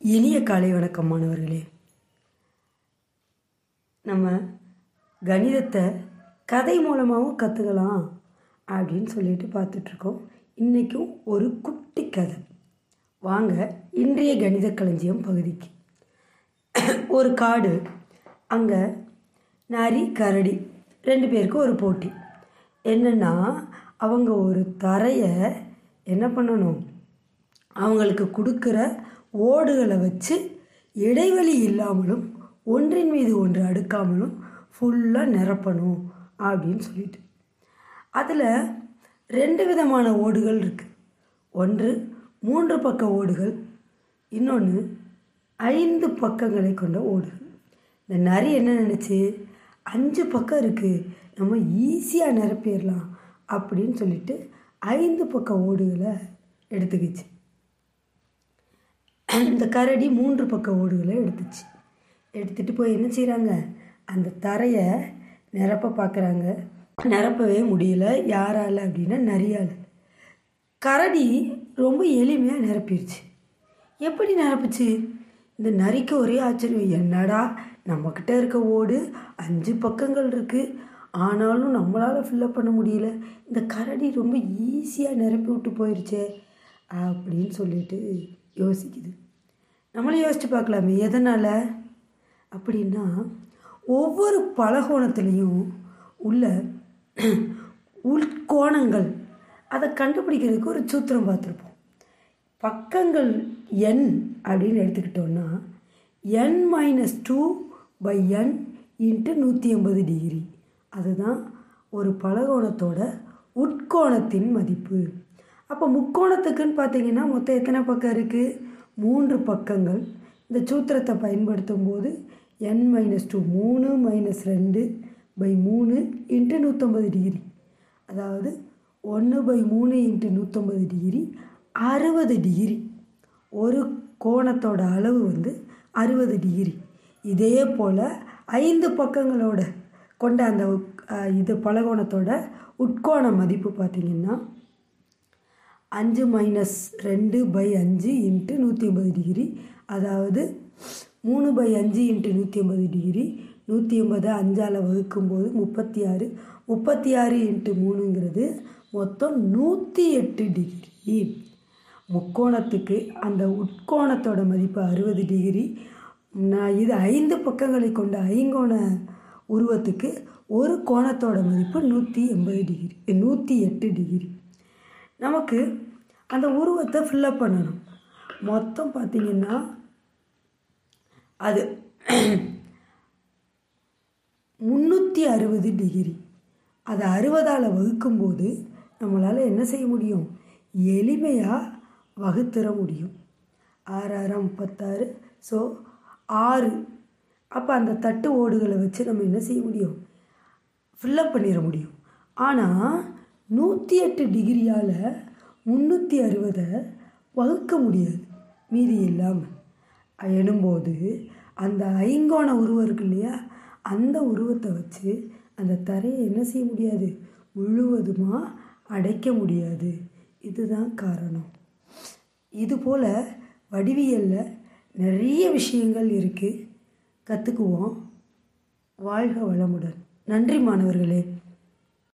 இனிய காலை வணக்கம் மாணவர்களே நம்ம கணிதத்தை கதை மூலமாகவும் கற்றுக்கலாம் அப்படின்னு சொல்லிட்டு பார்த்துட்ருக்கோம். இன்றைக்கும் ஒரு குட்டி கதை. வாங்க இன்றைய கணித களஞ்சியம் பகுதிக்கு. ஒரு காடு அங்கே நரி கரடி ரெண்டு பேருக்கும் ஒரு போட்டி. என்னென்னா அவங்க ஒரு தரையை என்ன பண்ணணும்? அவங்களுக்கு கொடுக்குற ஓடுகளை வச்சு இடைவெளி இல்லாமலும் ஒன்றின் மீது ஒன்று அடுக்காமலும் ஃபுல்லாக நிரப்பணும் அப்படின்னு சொல்லிட்டு. அதில் ரெண்டு விதமான ஓடுகள் இருக்குது ஒன்று மூன்று பக்க ஓடுகள் இன்னொன்று ஐந்து பக்கங்களை கொண்ட ஓடுகள். இந்த நரி என்ன நினச்சி? அஞ்சு பக்கம் இருக்குது நம்ம ஈஸியாக நிரப்பிடலாம் அப்படின்னு சொல்லிட்டு ஐந்து பக்க ஓடுகளை எடுத்துக்கிச்சு. இந்த கரடி மூன்று பக்க ஓடுகளை எடுத்துச்சு. எடுத்துகிட்டு போய் என்ன செய்கிறாங்க அந்த தரையை நிரப்ப பார்க்குறாங்க நிரப்பவே முடியல. யாரால் அப்படின்னா நரியால். கரடி ரொம்ப எளிமையாக நிரப்பிடுச்சு எப்படி நிரப்புச்சு? இந்த நரிக்கு ஒரே ஆச்சரியம். என்னடா நம்மக்கிட்ட இருக்க ஓடு அஞ்சு பக்கங்கள் இருக்குது ஆனாலும் நம்மளால் ஃபில்லப் பண்ண முடியல. இந்த கரடி ரொம்ப ஈஸியாக நிரப்பி விட்டு போயிடுச்சே அப்படின்னு சொல்லிட்டு யோசிக்குது. நம்மளும் யோசித்து பார்க்கலாமே எதனால்? அப்படின்னா ஒவ்வொரு பலகோணத்துலேயும் உள்ள உள்கோணங்கள் அதை கண்டுபிடிக்கிறதுக்கு ஒரு சூத்திரம் பார்த்துருப்போம். பக்கங்கள் என் அப்படின்னு எடுத்துக்கிட்டோன்னா n minus two by n into நூற்றி எண்பது டிகிரி அதுதான் ஒரு பலகோணத்தோட உட்கோணத்தின் மதிப்பு. அப்போ முக்கோணத்துக்குன்னு பார்த்தீங்கன்னா மொத்தம் எத்தனை பக்கம் இருக்குது மூன்று பக்கங்கள். இந்த சூத்திரத்தை பயன்படுத்தும் போது என் மைனஸ் டூ மூணு மைனஸ் ரெண்டு பை மூணு இன்ட்டு நூற்றம்பது டிகிரி அதாவது ஒன்று பை மூணு இன்ட்டு நூற்றம்பது டிகிரி அறுபது டிகிரி ஒரு கோணத்தோட அளவு வந்து அறுபது டிகிரி இதே போல் ஐந்து பக்கங்களோட கொண்ட அந்த இது பலகோணத்தோட உட்கோண மதிப்பு பார்த்திங்கன்னா அஞ்சு மைனஸ் ரெண்டு பை அஞ்சு இன்ட்டு நூற்றி ஐம்பது டிகிரி அதாவது மூணு பை அஞ்சு இன்ட்டு நூற்றி ஐம்பது டிகிரி நூற்றி ஐம்பது அஞ்சால் வகுக்கும்போது முப்பத்தி ஆறு. முப்பத்தி ஆறு இன்ட்டு மூணுங்கிறது மொத்தம் நூற்றி எட்டு டிகிரி முக்கோணத்துக்கு அந்த உட்கோணத்தோட மதிப்பு அறுபது டிகிரி நான் இது ஐந்து பக்கங்களை கொண்ட ஐங்கோண உருவத்துக்கு ஒரு கோணத்தோட மதிப்பு நூற்றி எண்பது டிகிரி நூற்றி எட்டு டிகிரி நமக்கு அந்த உருவத்தை ஃபில்லப் பண்ணணும். மொத்தம் பார்த்திங்கன்னா அது முந்நூற்றி அறுபது டிகிரி அதை அறுபதால் வகுக்கும்போது நம்மளால் என்ன செய்ய முடியும்? எளிமையாக வகுத்துற முடியும். ஆறாயிரம் முப்பத்தாறு. ஸோ ஆறு. அப்போ அந்த தட்டு ஓடுகளை வச்சு நம்ம என்ன செய்ய முடியும்? ஃபில்லப் பண்ணிட முடியும். ஆனால் நூற்றி எட்டு டிகிரியால் முந்நூற்றி அறுபதை வகுக்க முடியாது மீதி இல்லாமல் எனும்போது அந்த ஐங்கோண உருவம் இருக்கு இல்லையா? அந்த உருவத்தை வச்சு அந்த தரையை என்ன செய்ய முடியாது? முழுவதுமாக அடைக்க முடியாது. இதுதான் காரணம். இதுபோல் வடிவியலில் நிறைய விஷயங்கள் இருக்குது கற்றுக்குவோம் வாழ்க வளமுடன். நன்றி மாணவர்களே.